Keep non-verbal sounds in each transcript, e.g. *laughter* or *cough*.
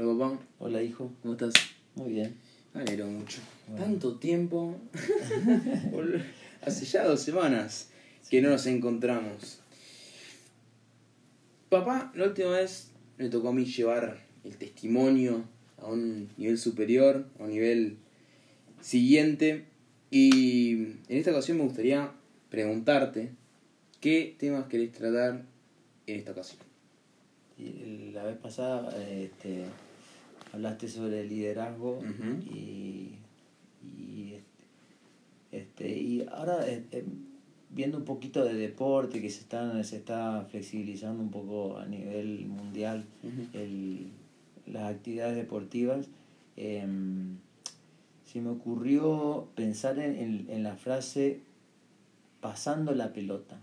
Hola papá, Hola, hijo. ¿cómo estás? Muy bien. Me alegro mucho. Bueno. Tanto tiempo. *laughs* Hace ya dos semanas que no nos encontramos. Papá, la última vez me tocó a mí llevar el testimonio a un nivel superior, a un nivel siguiente. Y en esta ocasión me gustaría preguntarte qué temas querés tratar en esta ocasión. La vez pasada este, hablaste sobre el liderazgo y, y, este, y ahora eh, eh, viendo un poquito de deporte que se, están, se está flexibilizando un poco a nivel mundial el, las actividades deportivas, em, se me ocurrió pensar en, en, en la frase pasando la pelota.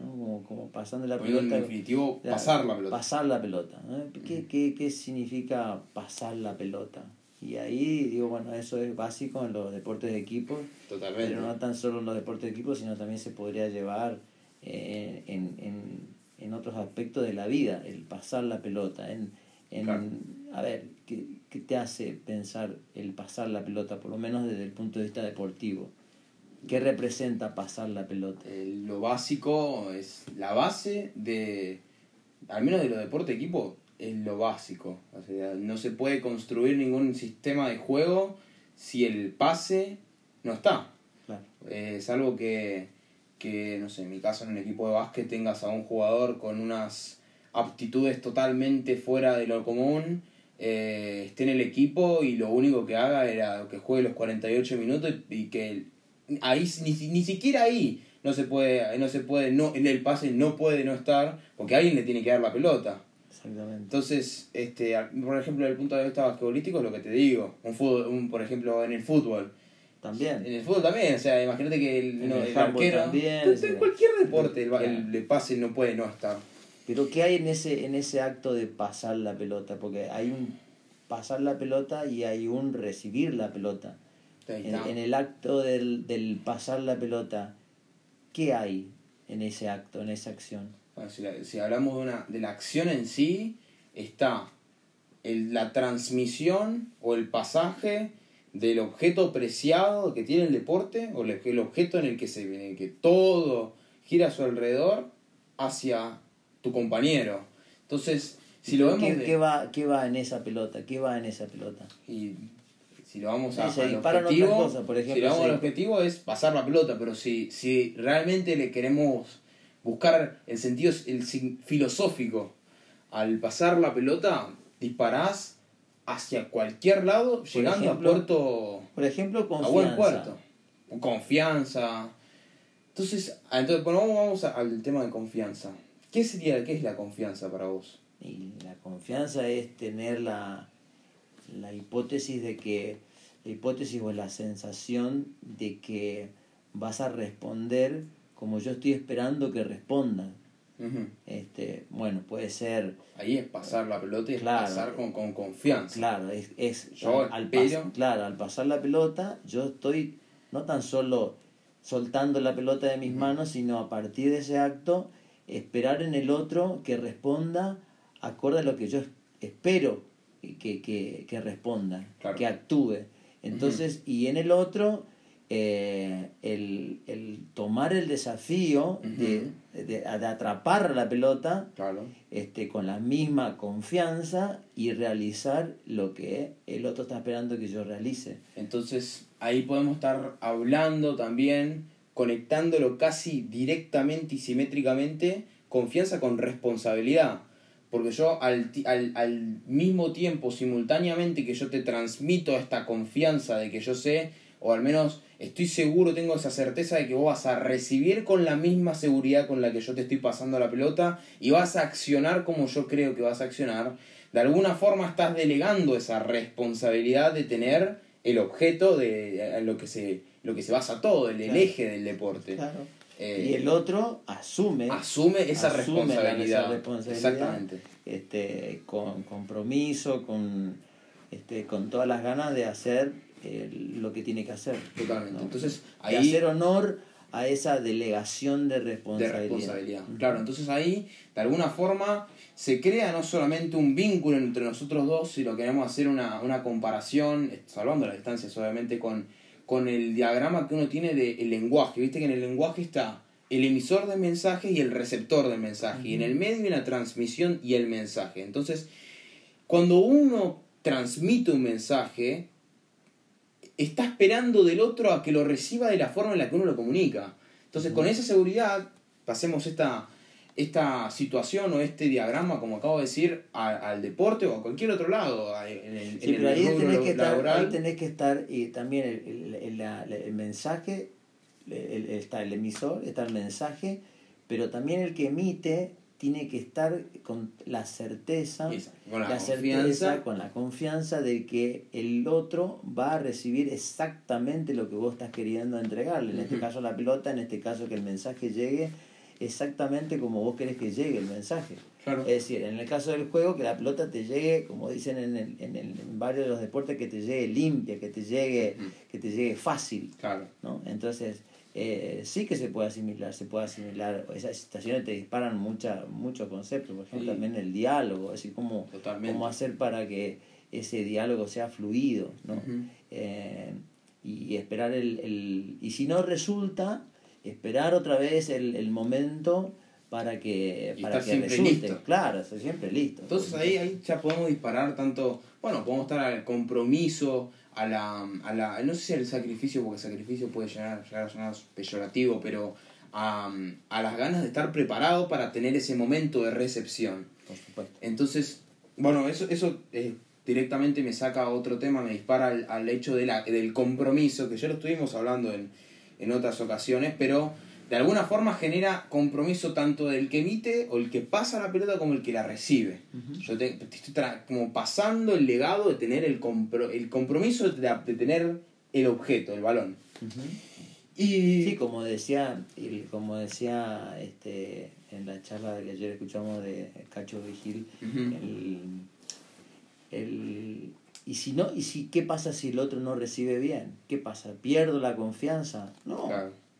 ¿No? Como, como pasando la Poniendo en pelota. definitivo, pasar la pelota. Pasar la pelota. ¿no? ¿Qué, qué, qué significa pasar la pelota? Y ahí digo, bueno, eso es básico en los deportes de equipo, Totalmente. pero no tan solo en los deportes de equipo, sino también se podría llevar eh, en, en, en otros aspectos de la vida, el pasar la pelota. En, en, Claro. A ver, ¿qué, ¿qué te hace pensar el pasar la pelota, por lo menos desde el punto de vista deportivo? ¿Qué representa pasar la pelota? Eh, lo básico es la base de, al menos de los deportes de equipo, es lo básico. O sea, no se puede construir ningún sistema de juego si el pase no está. Claro. Eh, salvo que, que, no sé, en mi caso en un equipo de básquet tengas a un jugador con unas aptitudes totalmente fuera de lo común, eh, esté en el equipo y lo único que haga era que juegue los 48 minutos y, y que ahí ni, ni siquiera ahí no se puede no se puede no en el pase no puede no estar porque alguien le tiene que dar la pelota Exactamente. entonces este por ejemplo desde el punto de vista basquetbolístico es lo que te digo un fútbol un, por ejemplo en el fútbol También. en el fútbol también, o sea, imagínate que el, no, el el handball arquero. también, en cualquier deporte, el, el pase no puede no estar. Pero ¿qué hay en ese, en ese acto de pasar la pelota? Porque hay un pasar la pelota y hay un recibir la pelota. En, en el acto del, del pasar la pelota, ¿qué hay en ese acto, en esa acción? Bueno, si, la- si hablamos de, una, de la acción en sí, está el, la transmisión o el pasaje del objeto preciado que tiene el deporte, o el, el objeto en el que, se, en el que todo gira a su alrededor, hacia tu compañero. Entonces, si lo vemos ¿Qué, de- qué va, ¿Qué va en esa pelota? ¿Qué va en esa pelota? Y si lo vamos a, Sí, se al objetivo, cosas, por ejemplo, si lo vamos sí. al objetivo es pasar la pelota, pero si, si realmente le queremos buscar el sentido el filosófico al pasar la pelota, disparás hacia cualquier lado, llegando ejemplo, a puerto Por ejemplo, a buen confianza. puerto. Confianza. Entonces, ah, entonces bueno, vamos vamos a- al tema de confianza. ¿Qué sería, qué es la confianza para vos? Y la confianza es tener la, la hipótesis de que, la hipótesis o la sensación de que vas a responder como yo estoy esperando que respondan. Este, bueno, puede ser, Ahí es pasar la pelota y es pasar con, con confianza. claro, es, es Yo al, pas- claro, al pasar la pelota, yo estoy no tan solo soltando la pelota de mis manos, sino a partir de ese acto, esperar en el otro que responda acorde a lo que yo es- espero que, que, que responda, Claro. que actúe. Entonces, y en el otro, eh, el, el tomar el desafío de, de, de atrapar la pelota Claro. este, con la misma confianza y realizar lo que el otro está esperando que yo realice. Entonces ahí podemos estar hablando también, conectándolo casi directamente y simétricamente, confianza con responsabilidad. Porque yo al, al, al mismo tiempo, simultáneamente que yo te transmito esta confianza de que yo sé, o al menos estoy seguro, tengo esa certeza de que vos vas a recibir con la misma seguridad con la que yo te estoy pasando la pelota y vas a accionar como yo creo que vas a accionar, de alguna forma estás delegando esa responsabilidad de tener el objeto de lo que se lo que se basa todo, el, el eje del deporte. Claro. Eh, y el otro asume, asume esa asume responsabilidad. esa responsabilidad. Exactamente. este, con compromiso, con, este, con todas las ganas de hacer eh, lo que tiene que hacer. Totalmente. ¿no? Entonces, de ahí hacer honor a esa delegación de responsabilidad. De responsabilidad. Claro, entonces ahí, de alguna forma, se crea no solamente un vínculo entre nosotros dos, si lo queremos hacer una, una comparación, salvando las distancias obviamente, con, con el diagrama que uno tiene del lenguaje. Viste que en el lenguaje está el emisor del mensaje y el receptor del mensaje. Y en el medio hay la transmisión y el mensaje. Entonces, cuando uno transmite un mensaje, está esperando del otro a que lo reciba de la forma en la que uno lo comunica. Entonces, con esa seguridad, pasemos esta, esta situación o este diagrama, como acabo de decir, al deporte o a cualquier otro lado. En el, sí, pero ahí tenés, que estar, ahí tenés que estar, y también el, el, el mensaje, está el emisor, está el mensaje, pero también el que emite tiene que estar con la certeza, con la, certeza, con la confianza de que el otro va a recibir exactamente lo que vos estás queriendo entregarle. En este caso la pelota, en este caso que el mensaje llegue exactamente como vos querés que llegue el mensaje. Es decir, en el caso del juego, que la pelota te llegue, como dicen en, el, en, el, en varios de los deportes, que te llegue limpia, que te llegue, que te llegue fácil. Claro. ¿no? Entonces, eh, sí que se puede asimilar, se puede asimilar, esas situaciones te disparan mucha, muchos conceptos, por ejemplo también el diálogo, es decir, cómo, cómo hacer para que ese diálogo sea fluido, ¿no? Eh, y esperar el, el, y si no resulta, esperar otra vez el, el momento para que, para que resulte. Listo. Claro, siempre listo. Entonces ahí, ahí ya podemos disparar tanto, bueno, podemos estar al compromiso, a la, a la, no sé si al sacrificio, porque sacrificio puede llegar, llegar a sonar peyorativo, pero a, a, las ganas de estar preparado para tener ese momento de recepción. Por supuesto. Entonces, bueno, eso, eso eh, directamente me saca a otro tema, me dispara al, al hecho de la, del compromiso, que ya lo estuvimos hablando en, en otras ocasiones, pero de alguna forma genera compromiso tanto del que emite o el que pasa la pelota como el que la recibe. Yo te, estoy como pasando el legado de tener el, el compromiso de, tener el objeto, el balón. Y... Sí, como decía, como decía este, en la charla que ayer escuchamos de Cacho Vigil, el, y si no, y si qué pasa si el otro no recibe bien, ¿qué pasa? ¿Pierdo la confianza? No.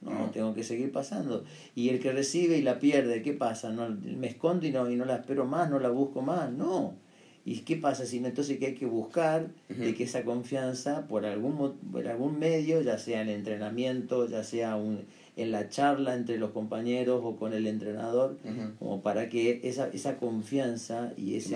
No, tengo que seguir pasando. Y el que recibe y la pierde, ¿qué pasa? No, me escondo y no, y no la espero más, no la busco más. No. ¿Y qué pasa? Si no, entonces que hay que buscar de que esa confianza, por algún, por algún medio, ya sea en entrenamiento, ya sea un, en la charla entre los compañeros o con el entrenador, como para que esa, esa confianza y ese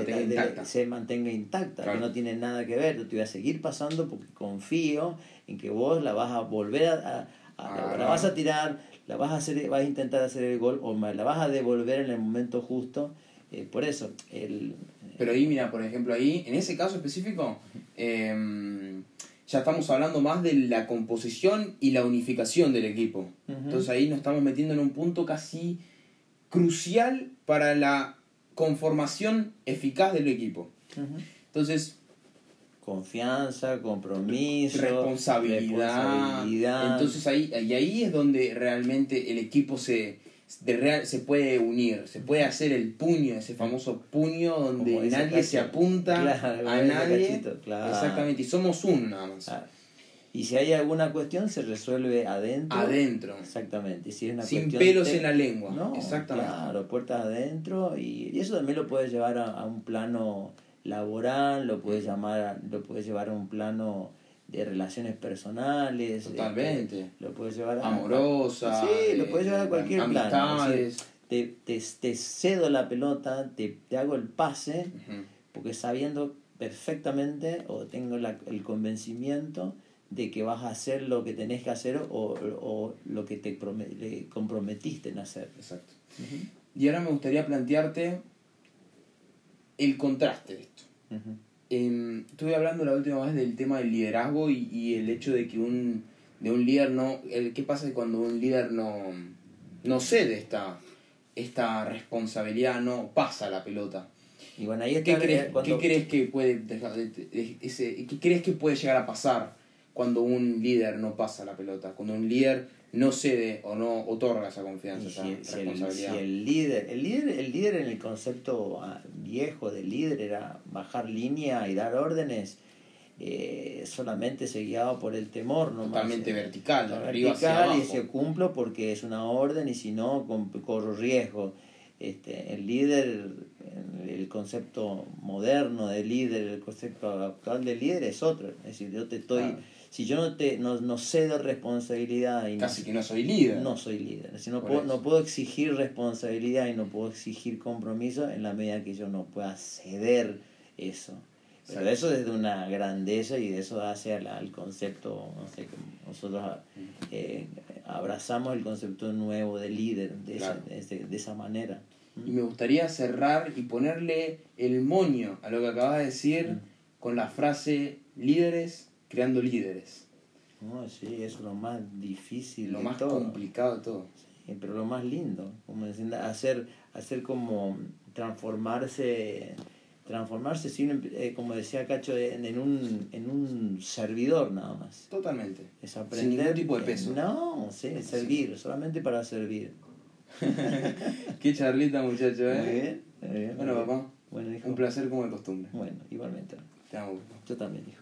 se mantenga intacta, que no tiene nada que ver. Yo te voy a seguir pasando porque confío en que vos la vas a volver a Ah, la, vas a tirar, la vas a hacer, vas a intentar hacer el gol o la vas a devolver en el momento justo. Eh, por eso, el... Pero ahí, mira, por ejemplo, ahí, en ese caso específico, em, ya estamos hablando más de la composición y la unificación del equipo. Entonces ahí nos estamos metiendo en un punto casi crucial para la conformación eficaz del equipo. Entonces, confianza, compromiso, responsabilidad. Entonces ahí, y ahí es donde realmente el equipo se, de real, se puede unir, se puede hacer el puño, ese famoso puño donde nadie se apunta a nadie. Exactamente, y somos uno nada más. Y si hay alguna cuestión, se resuelve adentro. Adentro. Exactamente. Si es una Sin pelos en la lengua. No, Exactamente. Claro, puertas adentro. Y, y eso también lo puede llevar a, a un plano laboral, lo puedes llamar, lo puedes llevar a un plano de relaciones personales. Este, Totalmente. lo puedes llevar a... Amorosa. Sí, lo puedes llevar a cualquier plano. te, te, te, cedo la pelota, te, te hago el pase, porque sabiendo perfectamente o tengo la, el convencimiento de que vas a hacer lo que tenés que hacer o, o lo que te comprometiste en hacer. Exacto. Y ahora me gustaría plantearte el contraste de esto. Em, estuve hablando la última vez del tema del liderazgo y, y, el hecho de que un, de un líder no... El, ¿Qué pasa cuando un líder no, no cede esta, esta responsabilidad, no pasa la pelota? Y bueno, ahí ¿Qué, crees, ¿Qué crees que puede ese, ¿Qué crees que puede llegar a pasar cuando un líder no pasa la pelota? Cuando un líder no cede o no otorga esa confianza, esa responsabilidad. el, líder, el líder, el líder en el concepto ah, viejo del líder era bajar línea y dar órdenes. eh, solamente se guiaba por el temor, no Totalmente vertical, de arriba hacia vertical y abajo. se cumplo porque es una orden y si no corro riesgo. Este, el líder, el concepto moderno de líder, el concepto actual de líder es otro. Es decir, yo te estoy, Claro. si yo no te no, no cedo responsabilidad y no- Casi que no soy líder. no soy líder. Es decir, no Por puedo, eso. no puedo exigir responsabilidad y no puedo exigir compromiso en la medida que yo no pueda ceder eso. Pero Exacto. eso desde una grandeza y de eso hace al, al concepto, no sé, que nosotros eh, abrazamos el concepto nuevo de líder de, esa, de, de esa manera. Y me gustaría cerrar y ponerle el moño a lo que acabas de decir Mm. con la frase líderes creando líderes. No, sí, es lo más difícil. Lo de más todo. complicado de todo. Sí, pero lo más lindo, como decir, hacer, hacer como transformarse, transformarse sin, eh, como decía Cacho, en, en un, en un servidor nada más. Totalmente. Es Sin aprender. ningún tipo de peso. No, sí, servir, solamente para servir. *laughs* Qué charlita, muchacho, Muy ¿eh? bien, muy bien, Bueno, muy bien. papá, Bueno, hijo. un placer como de costumbre. Bueno, igualmente. Te amo, papá. Yo también, hijo.